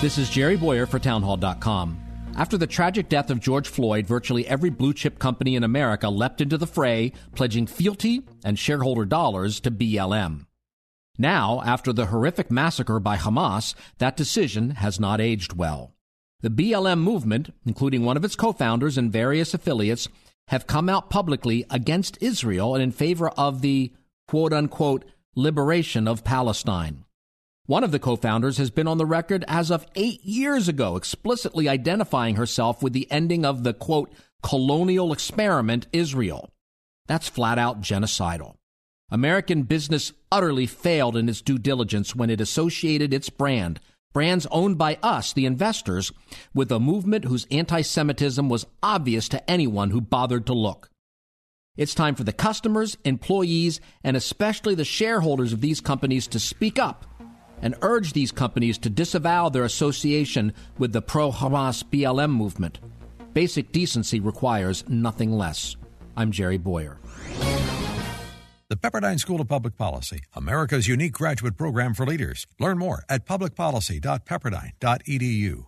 This is Jerry Bowyer for Townhall.com. After the tragic death of George Floyd, virtually every blue chip company in America leapt into the fray, pledging fealty and shareholder dollars to BLM. Now, after the horrific massacre by Hamas, that decision has not aged well. The BLM movement, including one of its co founders and various affiliates, have come out publicly against Israel and in favor of the quote unquote liberation of Palestine. One of the co founders has been on the record as of eight years ago, explicitly identifying herself with the ending of the quote, colonial experiment Israel. That's flat out genocidal. American business utterly failed in its due diligence when it associated its brand, brands owned by us, the investors, with a movement whose anti Semitism was obvious to anyone who bothered to look. It's time for the customers, employees, and especially the shareholders of these companies to speak up and urge these companies to disavow their association with the pro Hamas BLM movement. Basic decency requires nothing less. I'm Jerry Bowyer. The Pepperdine School of Public Policy, America's unique graduate program for leaders. Learn more at publicpolicy.pepperdine.edu.